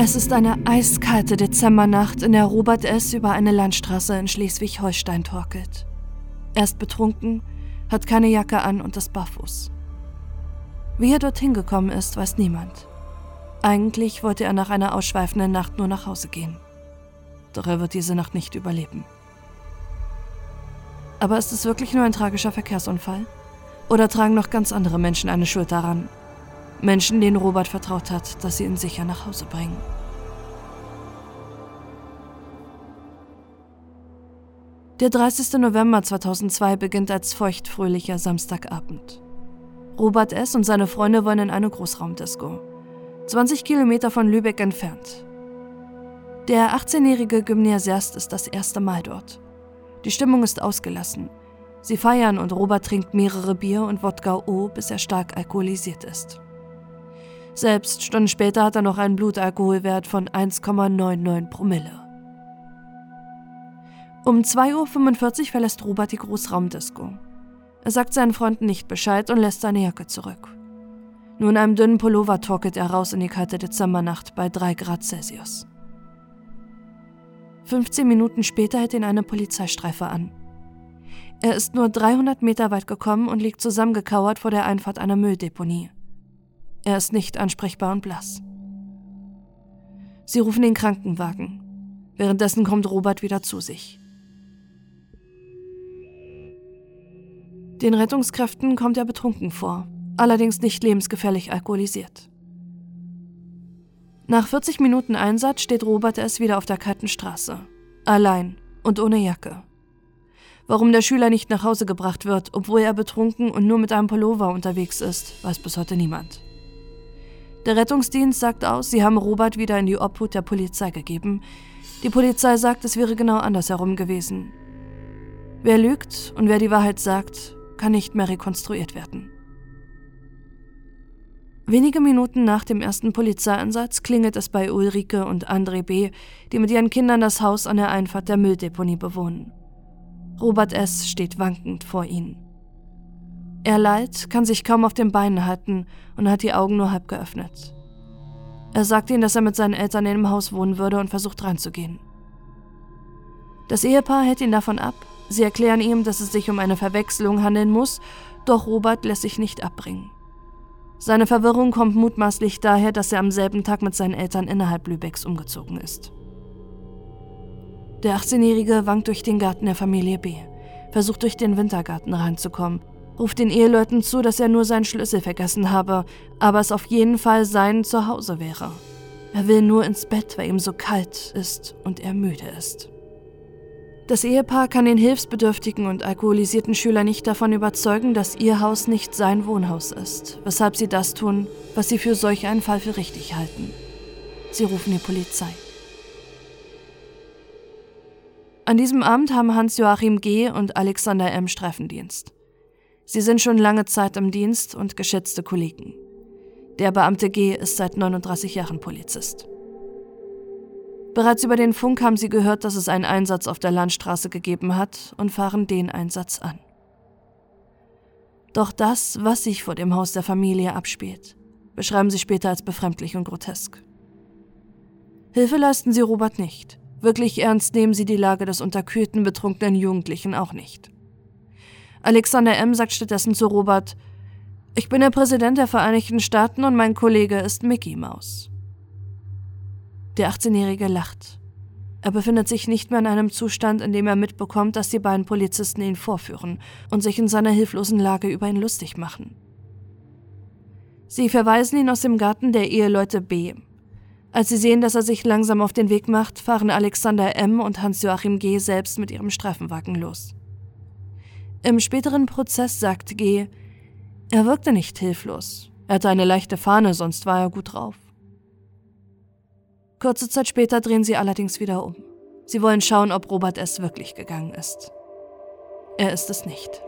Es ist eine eiskalte Dezembernacht, in der Robert S. über eine Landstraße in Schleswig-Holstein torkelt. Er ist betrunken, hat keine Jacke an und ist barfuß. Wie er dorthin gekommen ist, weiß niemand. Eigentlich wollte er nach einer ausschweifenden Nacht nur nach Hause gehen. Doch er wird diese Nacht nicht überleben. Aber ist es wirklich nur ein tragischer Verkehrsunfall? Oder tragen noch ganz andere Menschen eine Schuld daran? Menschen, denen Robert vertraut hat, dass sie ihn sicher nach Hause bringen. Der 30. November 2002 beginnt als feuchtfröhlicher Samstagabend. Robert S. und seine Freunde wollen in eine Großraumdisco. 20 Kilometer von Lübeck entfernt. Der 18-jährige Gymnasiast ist das erste Mal dort. Die Stimmung ist ausgelassen. Sie feiern und Robert trinkt mehrere Bier und Wodka O, bis er stark alkoholisiert ist. Selbst Stunden später hat er noch einen Blutalkoholwert von 1,99 Promille. Um 2.45 Uhr verlässt Robert die Großraumdisco. Er sagt seinen Freunden nicht Bescheid und lässt seine Jacke zurück. Nur in einem dünnen Pullover torkelt er raus in die kalte Dezembernacht bei 3 Grad Celsius. 15 Minuten später hält ihn eine Polizeistreife an. Er ist nur 300 Meter weit gekommen und liegt zusammengekauert vor der Einfahrt einer Mülldeponie. Er ist nicht ansprechbar und blass. Sie rufen den Krankenwagen. Währenddessen kommt Robert wieder zu sich. Den Rettungskräften kommt er betrunken vor, allerdings nicht lebensgefährlich alkoholisiert. Nach 40 Minuten Einsatz steht Robert es wieder auf der kalten Straße. Allein und ohne Jacke. Warum der Schüler nicht nach Hause gebracht wird, obwohl er betrunken und nur mit einem Pullover unterwegs ist, weiß bis heute niemand. Der Rettungsdienst sagt aus, sie haben Robert wieder in die Obhut der Polizei gegeben. Die Polizei sagt, es wäre genau andersherum gewesen. Wer lügt und wer die Wahrheit sagt, kann nicht mehr rekonstruiert werden. Wenige Minuten nach dem ersten Polizeieinsatz klingelt es bei Ulrike und André B., die mit ihren Kindern das Haus an der Einfahrt der Mülldeponie bewohnen. Robert S. steht wankend vor ihnen. Er leiht, kann sich kaum auf den Beinen halten und hat die Augen nur halb geöffnet. Er sagt ihnen, dass er mit seinen Eltern in dem Haus wohnen würde und versucht reinzugehen. Das Ehepaar hält ihn davon ab. Sie erklären ihm, dass es sich um eine Verwechslung handeln muss, doch Robert lässt sich nicht abbringen. Seine Verwirrung kommt mutmaßlich daher, dass er am selben Tag mit seinen Eltern innerhalb Lübecks umgezogen ist. Der 18-Jährige wankt durch den Garten der Familie B, versucht durch den Wintergarten reinzukommen, ruft den Eheleuten zu, dass er nur seinen Schlüssel vergessen habe, aber es auf jeden Fall sein Zuhause wäre. Er will nur ins Bett, weil ihm so kalt ist und er müde ist. Das Ehepaar kann den hilfsbedürftigen und alkoholisierten Schüler nicht davon überzeugen, dass ihr Haus nicht sein Wohnhaus ist, weshalb sie das tun, was sie für solch einen Fall für richtig halten. Sie rufen die Polizei. An diesem Abend haben Hans-Joachim G. und Alexander M. Streifendienst. Sie sind schon lange Zeit im Dienst und geschätzte Kollegen. Der Beamte G. ist seit 39 Jahren Polizist. Bereits über den Funk haben sie gehört, dass es einen Einsatz auf der Landstraße gegeben hat und fahren den Einsatz an. Doch das, was sich vor dem Haus der Familie abspielt, beschreiben sie später als befremdlich und grotesk. Hilfe leisten sie Robert nicht. Wirklich ernst nehmen sie die Lage des unterkühlten, betrunkenen Jugendlichen auch nicht. Alexander M. sagt stattdessen zu Robert, ich bin der Präsident der Vereinigten Staaten und mein Kollege ist Mickey Mouse. Der 18-Jährige lacht. Er befindet sich nicht mehr in einem Zustand, in dem er mitbekommt, dass die beiden Polizisten ihn vorführen und sich in seiner hilflosen Lage über ihn lustig machen. Sie verweisen ihn aus dem Garten der Eheleute B. Als sie sehen, dass er sich langsam auf den Weg macht, fahren Alexander M. und Hans-Joachim G. selbst mit ihrem Streifenwagen los. Im späteren Prozess sagt G., er wirkte nicht hilflos. Er hatte eine leichte Fahne, sonst war er gut drauf. Kurze Zeit später drehen sie allerdings wieder um. Sie wollen schauen, ob Robert S. wirklich gegangen ist. Er ist es nicht.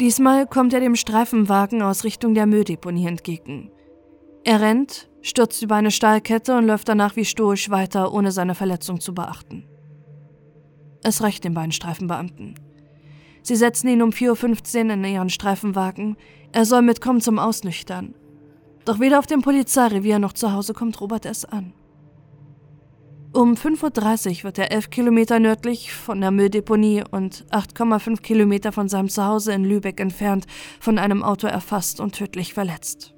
Diesmal kommt er dem Streifenwagen aus Richtung der Mülldeponie entgegen. Er rennt, stürzt über eine Stahlkette und läuft danach wie stoisch weiter, ohne seine Verletzung zu beachten. Es reicht den beiden Streifenbeamten. Sie setzen ihn um 4.15 Uhr in ihren Streifenwagen. Er soll mitkommen zum Ausnüchtern. Doch weder auf dem Polizeirevier noch zu Hause kommt Robert S. an. Um 5.30 Uhr wird er 11 Kilometer nördlich von der Mülldeponie und 8,5 Kilometer von seinem Zuhause in Lübeck entfernt von einem Auto erfasst und tödlich verletzt.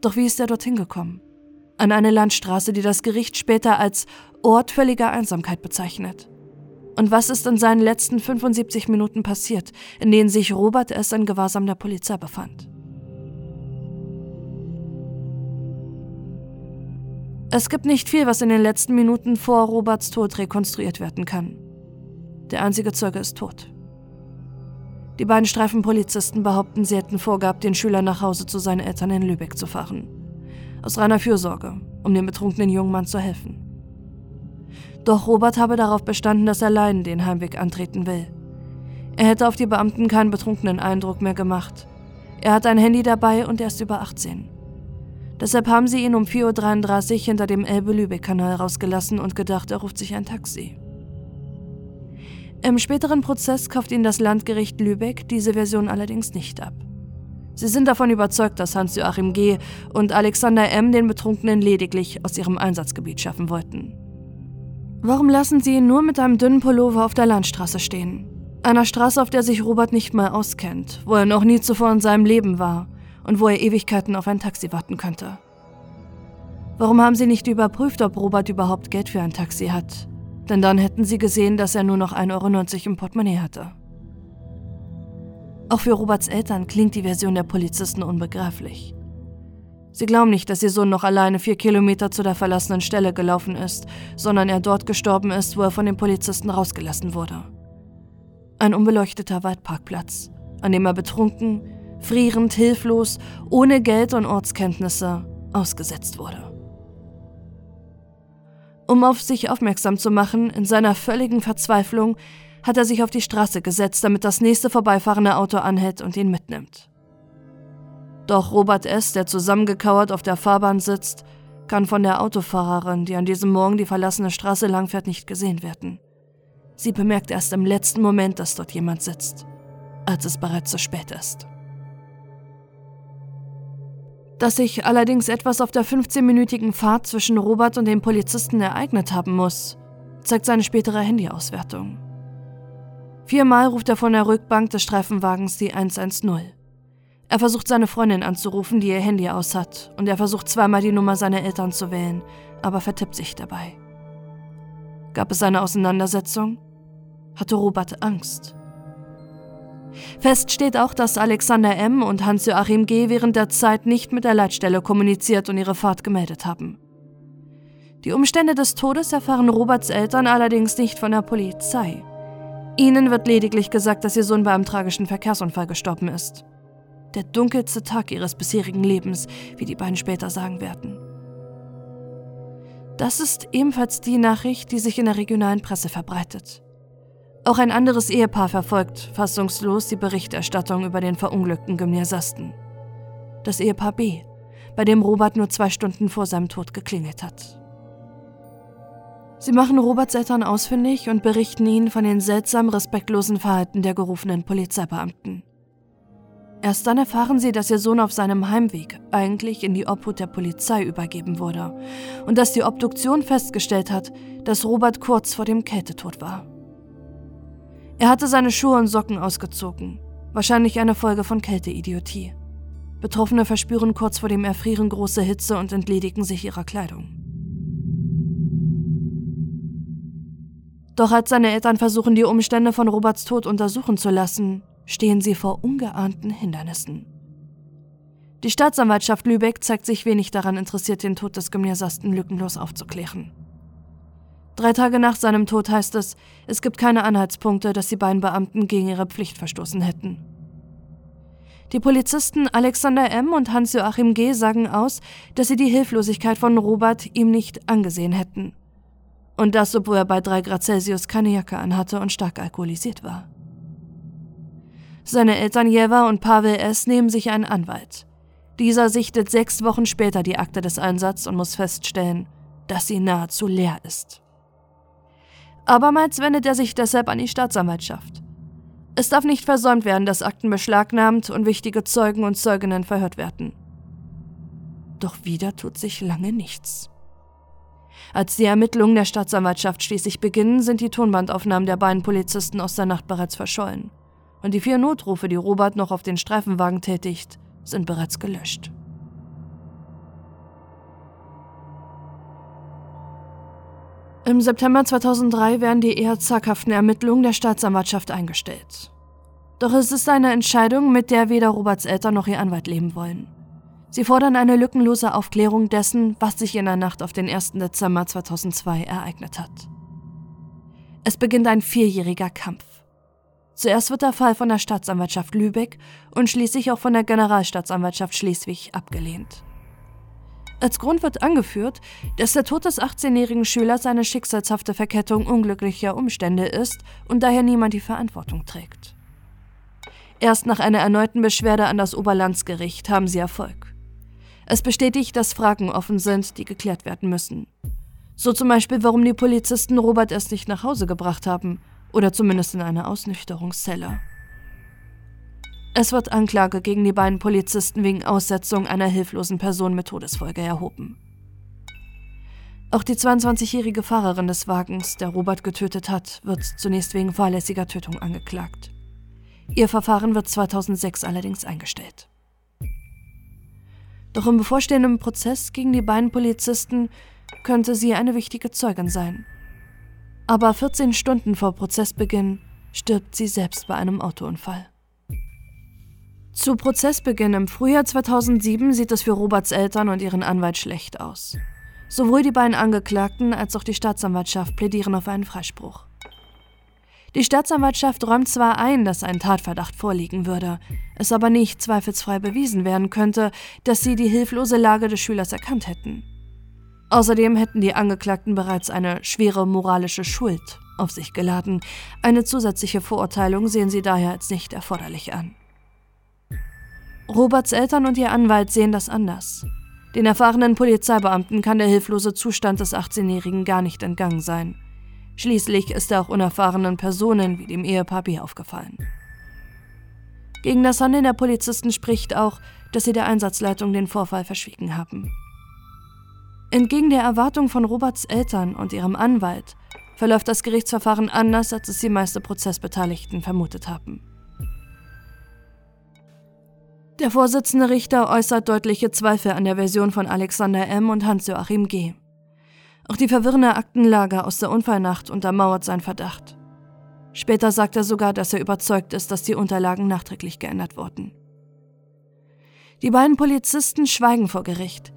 Doch wie ist er dorthin gekommen? An eine Landstraße, die das Gericht später als Ort völliger Einsamkeit bezeichnet. Und was ist in seinen letzten 75 Minuten passiert, in denen sich Robert S. in Gewahrsam der Polizei befand? Es gibt nicht viel, was in den letzten Minuten vor Roberts Tod rekonstruiert werden kann. Der einzige Zeuge ist tot. Die beiden Streifenpolizisten behaupten, sie hätten vorgehabt, den Schüler nach Hause zu seinen Eltern in Lübeck zu fahren. Aus reiner Fürsorge, um dem betrunkenen jungen Mann zu helfen. Doch Robert habe darauf bestanden, dass er allein den Heimweg antreten will. Er hätte auf die Beamten keinen betrunkenen Eindruck mehr gemacht. Er hat ein Handy dabei und er ist über 18. Deshalb haben sie ihn um 4.33 Uhr hinter dem Elbe-Lübeck-Kanal rausgelassen und gedacht, er ruft sich ein Taxi. Im späteren Prozess kauft ihnen das Landgericht Lübeck diese Version allerdings nicht ab. Sie sind davon überzeugt, dass Hans-Joachim G. und Alexander M. den Betrunkenen lediglich aus ihrem Einsatzgebiet schaffen wollten. Warum lassen sie ihn nur mit einem dünnen Pullover auf der Landstraße stehen? Einer Straße, auf der sich Robert nicht mal auskennt, wo er noch nie zuvor in seinem Leben war und wo er Ewigkeiten auf ein Taxi warten könnte. Warum haben sie nicht überprüft, ob Robert überhaupt Geld für ein Taxi hat? Denn dann hätten sie gesehen, dass er nur noch 1,90 Euro im Portemonnaie hatte. Auch für Roberts Eltern klingt die Version der Polizisten unbegreiflich. Sie glauben nicht, dass ihr Sohn noch alleine vier Kilometer zu der verlassenen Stelle gelaufen ist, sondern er dort gestorben ist, wo er von den Polizisten rausgelassen wurde. Ein unbeleuchteter Waldparkplatz, an dem er betrunken, frierend, hilflos, ohne Geld und Ortskenntnisse ausgesetzt wurde. Um auf sich aufmerksam zu machen, in seiner völligen Verzweiflung, hat er sich auf die Straße gesetzt, damit das nächste vorbeifahrende Auto anhält und ihn mitnimmt. Doch Robert S., der zusammengekauert auf der Fahrbahn sitzt, kann von der Autofahrerin, die an diesem Morgen die verlassene Straße langfährt, nicht gesehen werden. Sie bemerkt erst im letzten Moment, dass dort jemand sitzt, als es bereits zu spät ist. Dass sich allerdings etwas auf der 15-minütigen Fahrt zwischen Robert und dem Polizisten ereignet haben muss, zeigt seine spätere Handyauswertung. Viermal ruft er von der Rückbank des Streifenwagens die 110. Er versucht seine Freundin anzurufen, die ihr Handy aus hat, und er versucht zweimal die Nummer seiner Eltern zu wählen, aber vertippt sich dabei. Gab es eine Auseinandersetzung? Hatte Robert Angst? Fest steht auch, dass Alexander M. und Hans-Joachim G. während der Zeit nicht mit der Leitstelle kommuniziert und ihre Fahrt gemeldet haben. Die Umstände des Todes erfahren Roberts Eltern allerdings nicht von der Polizei. Ihnen wird lediglich gesagt, dass ihr Sohn bei einem tragischen Verkehrsunfall gestorben ist. Der dunkelste Tag ihres bisherigen Lebens, wie die beiden später sagen werden. Das ist ebenfalls die Nachricht, die sich in der regionalen Presse verbreitet. Auch ein anderes Ehepaar verfolgt fassungslos die Berichterstattung über den verunglückten Gymnasiasten. Das Ehepaar B, bei dem Robert nur zwei Stunden vor seinem Tod geklingelt hat. Sie machen Roberts Eltern ausfindig und berichten ihnen von den seltsam respektlosen Verhalten der gerufenen Polizeibeamten. Erst dann erfahren sie, dass ihr Sohn auf seinem Heimweg eigentlich in die Obhut der Polizei übergeben wurde und dass die Obduktion festgestellt hat, dass Robert kurz vor dem Kältetod war. Er hatte seine Schuhe und Socken ausgezogen. Wahrscheinlich eine Folge von Kälteidiotie. Betroffene verspüren kurz vor dem Erfrieren große Hitze und entledigen sich ihrer Kleidung. Doch als seine Eltern versuchen, die Umstände von Roberts Tod untersuchen zu lassen, stehen sie vor ungeahnten Hindernissen. Die Staatsanwaltschaft Lübeck zeigt sich wenig daran interessiert, den Tod des Gymnasiasten lückenlos aufzuklären. Drei Tage nach seinem Tod heißt es, es gibt keine Anhaltspunkte, dass die beiden Beamten gegen ihre Pflicht verstoßen hätten. Die Polizisten Alexander M. und Hans-Joachim G. sagen aus, dass sie die Hilflosigkeit von Robert ihm nicht angesehen hätten. Und das, obwohl er bei drei Grad Celsius keine Jacke anhatte und stark alkoholisiert war. Seine Eltern Jeva und Pavel S. nehmen sich einen Anwalt. Dieser sichtet sechs Wochen später die Akte des Einsatzes und muss feststellen, dass sie nahezu leer ist. Abermals wendet er sich deshalb an die Staatsanwaltschaft. Es darf nicht versäumt werden, dass Akten beschlagnahmt und wichtige Zeugen und Zeuginnen verhört werden. Doch wieder tut sich lange nichts. Als die Ermittlungen der Staatsanwaltschaft schließlich beginnen, sind die Tonbandaufnahmen der beiden Polizisten aus der Nacht bereits verschollen. Und die vier Notrufe, die Robert noch auf den Streifenwagen tätigt, sind bereits gelöscht. Im September 2003 werden die eher zaghaften Ermittlungen der Staatsanwaltschaft eingestellt. Doch es ist eine Entscheidung, mit der weder Roberts Eltern noch ihr Anwalt leben wollen. Sie fordern eine lückenlose Aufklärung dessen, was sich in der Nacht auf den 1. Dezember 2002 ereignet hat. Es beginnt ein vierjähriger Kampf. Zuerst wird der Fall von der Staatsanwaltschaft Lübeck und schließlich auch von der Generalstaatsanwaltschaft Schleswig abgelehnt. Als Grund wird angeführt, dass der Tod des 18-jährigen Schülers eine schicksalshafte Verkettung unglücklicher Umstände ist und daher niemand die Verantwortung trägt. Erst nach einer erneuten Beschwerde an das Oberlandsgericht haben sie Erfolg. Es bestätigt, dass Fragen offen sind, die geklärt werden müssen. So zum Beispiel, warum die Polizisten Robert erst nicht nach Hause gebracht haben oder zumindest in eine Ausnüchterungszelle. Es wird Anklage gegen die beiden Polizisten wegen Aussetzung einer hilflosen Person mit Todesfolge erhoben. Auch die 22-jährige Fahrerin des Wagens, der Robert getötet hat, wird zunächst wegen fahrlässiger Tötung angeklagt. Ihr Verfahren wird 2006 allerdings eingestellt. Doch im bevorstehenden Prozess gegen die beiden Polizisten könnte sie eine wichtige Zeugin sein. Aber 14 Stunden vor Prozessbeginn stirbt sie selbst bei einem Autounfall. Zu Prozessbeginn im Frühjahr 2007 sieht es für Roberts Eltern und ihren Anwalt schlecht aus. Sowohl die beiden Angeklagten als auch die Staatsanwaltschaft plädieren auf einen Freispruch. Die Staatsanwaltschaft räumt zwar ein, dass ein Tatverdacht vorliegen würde, es aber nicht zweifelsfrei bewiesen werden könnte, dass sie die hilflose Lage des Schülers erkannt hätten. Außerdem hätten die Angeklagten bereits eine schwere moralische Schuld auf sich geladen. Eine zusätzliche Verurteilung sehen sie daher als nicht erforderlich an. Roberts Eltern und ihr Anwalt sehen das anders. Den erfahrenen Polizeibeamten kann der hilflose Zustand des 18-Jährigen gar nicht entgangen sein. Schließlich ist er auch unerfahrenen Personen wie dem Ehepaar B aufgefallen. Gegen das Handeln der Polizisten spricht auch, dass sie der Einsatzleitung den Vorfall verschwiegen haben. Entgegen der Erwartung von Roberts Eltern und ihrem Anwalt verläuft das Gerichtsverfahren anders, als es die meisten Prozessbeteiligten vermutet haben. Der Vorsitzende Richter äußert deutliche Zweifel an der Version von Alexander M. und Hans-Joachim G. Auch die verwirrende Aktenlage aus der Unfallnacht untermauert seinen Verdacht. Später sagt er sogar, dass er überzeugt ist, dass die Unterlagen nachträglich geändert wurden. Die beiden Polizisten schweigen vor Gericht.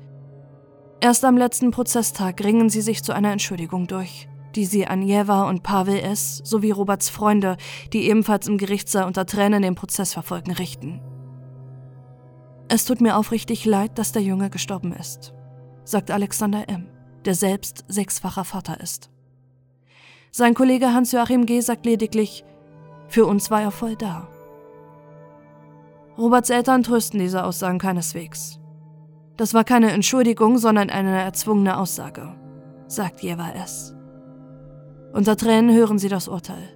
Erst am letzten Prozesstag ringen sie sich zu einer Entschuldigung durch, die sie an Jeva und Pavel S. sowie Roberts Freunde, die ebenfalls im Gerichtssaal unter Tränen den Prozess verfolgen, richten. Es tut mir aufrichtig leid, dass der Junge gestorben ist, sagt Alexander M der selbst sechsfacher Vater ist. Sein Kollege Hans-Joachim G. sagt lediglich, für uns war er voll da. Roberts Eltern trösten diese Aussagen keineswegs. Das war keine Entschuldigung, sondern eine erzwungene Aussage, sagt Jeva S. Unter Tränen hören sie das Urteil.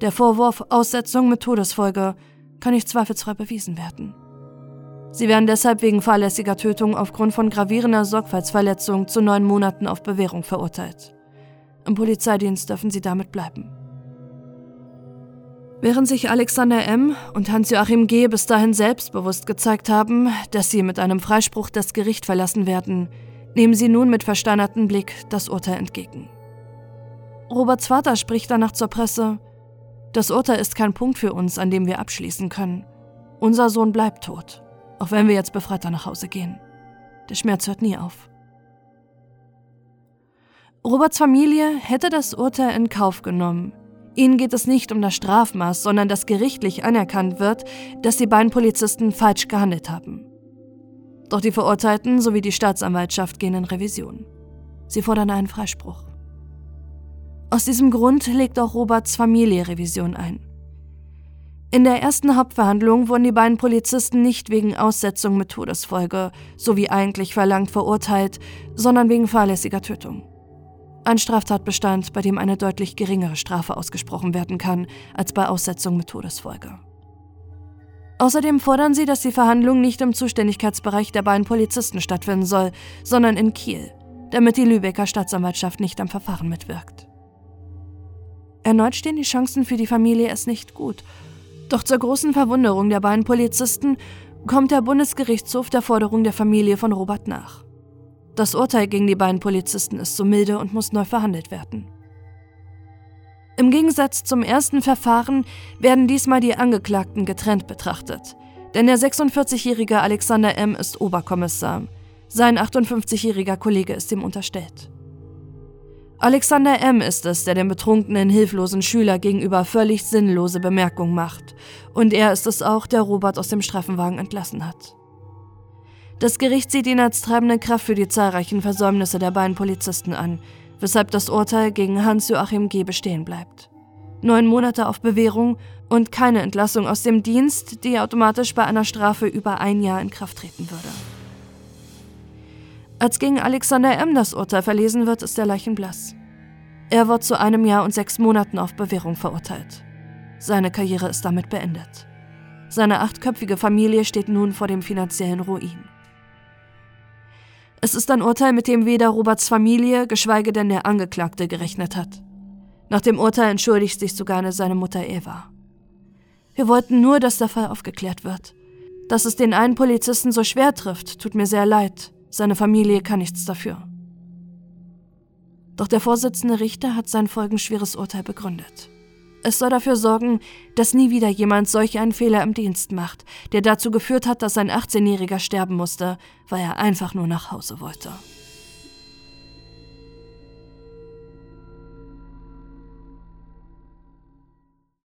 Der Vorwurf Aussetzung mit Todesfolge kann nicht zweifelsfrei bewiesen werden. Sie werden deshalb wegen fahrlässiger Tötung aufgrund von gravierender Sorgfaltsverletzung zu neun Monaten auf Bewährung verurteilt. Im Polizeidienst dürfen sie damit bleiben. Während sich Alexander M. und Hans-Joachim G. bis dahin selbstbewusst gezeigt haben, dass sie mit einem Freispruch das Gericht verlassen werden, nehmen sie nun mit versteinertem Blick das Urteil entgegen. Roberts Vater spricht danach zur Presse: Das Urteil ist kein Punkt für uns, an dem wir abschließen können. Unser Sohn bleibt tot. Auch wenn wir jetzt befreiter nach Hause gehen. Der Schmerz hört nie auf. Roberts Familie hätte das Urteil in Kauf genommen. Ihnen geht es nicht um das Strafmaß, sondern dass gerichtlich anerkannt wird, dass die beiden Polizisten falsch gehandelt haben. Doch die Verurteilten sowie die Staatsanwaltschaft gehen in Revision. Sie fordern einen Freispruch. Aus diesem Grund legt auch Roberts Familie Revision ein. In der ersten Hauptverhandlung wurden die beiden Polizisten nicht wegen Aussetzung mit Todesfolge, so wie eigentlich verlangt, verurteilt, sondern wegen fahrlässiger Tötung. Ein Straftatbestand, bei dem eine deutlich geringere Strafe ausgesprochen werden kann als bei Aussetzung mit Todesfolge. Außerdem fordern sie, dass die Verhandlung nicht im Zuständigkeitsbereich der beiden Polizisten stattfinden soll, sondern in Kiel, damit die Lübecker Staatsanwaltschaft nicht am Verfahren mitwirkt. Erneut stehen die Chancen für die Familie es nicht gut. Doch zur großen Verwunderung der beiden Polizisten kommt der Bundesgerichtshof der Forderung der Familie von Robert nach. Das Urteil gegen die beiden Polizisten ist so milde und muss neu verhandelt werden. Im Gegensatz zum ersten Verfahren werden diesmal die Angeklagten getrennt betrachtet. Denn der 46-jährige Alexander M. ist Oberkommissar. Sein 58-jähriger Kollege ist ihm unterstellt. Alexander M. ist es, der dem betrunkenen, hilflosen Schüler gegenüber völlig sinnlose Bemerkungen macht. Und er ist es auch, der Robert aus dem Streifenwagen entlassen hat. Das Gericht sieht ihn als treibende Kraft für die zahlreichen Versäumnisse der beiden Polizisten an, weshalb das Urteil gegen Hans-Joachim G. bestehen bleibt. Neun Monate auf Bewährung und keine Entlassung aus dem Dienst, die automatisch bei einer Strafe über ein Jahr in Kraft treten würde. Als gegen Alexander M. das Urteil verlesen wird, ist er leichenblass. Er wird zu einem Jahr und sechs Monaten auf Bewährung verurteilt. Seine Karriere ist damit beendet. Seine achtköpfige Familie steht nun vor dem finanziellen Ruin. Es ist ein Urteil, mit dem weder Roberts Familie, geschweige denn der Angeklagte gerechnet hat. Nach dem Urteil entschuldigt sich sogar seine Mutter Eva. Wir wollten nur, dass der Fall aufgeklärt wird. Dass es den einen Polizisten so schwer trifft, tut mir sehr leid. Seine Familie kann nichts dafür. Doch der Vorsitzende Richter hat sein folgenschweres Urteil begründet. Es soll dafür sorgen, dass nie wieder jemand solch einen Fehler im Dienst macht, der dazu geführt hat, dass ein 18-Jähriger sterben musste, weil er einfach nur nach Hause wollte.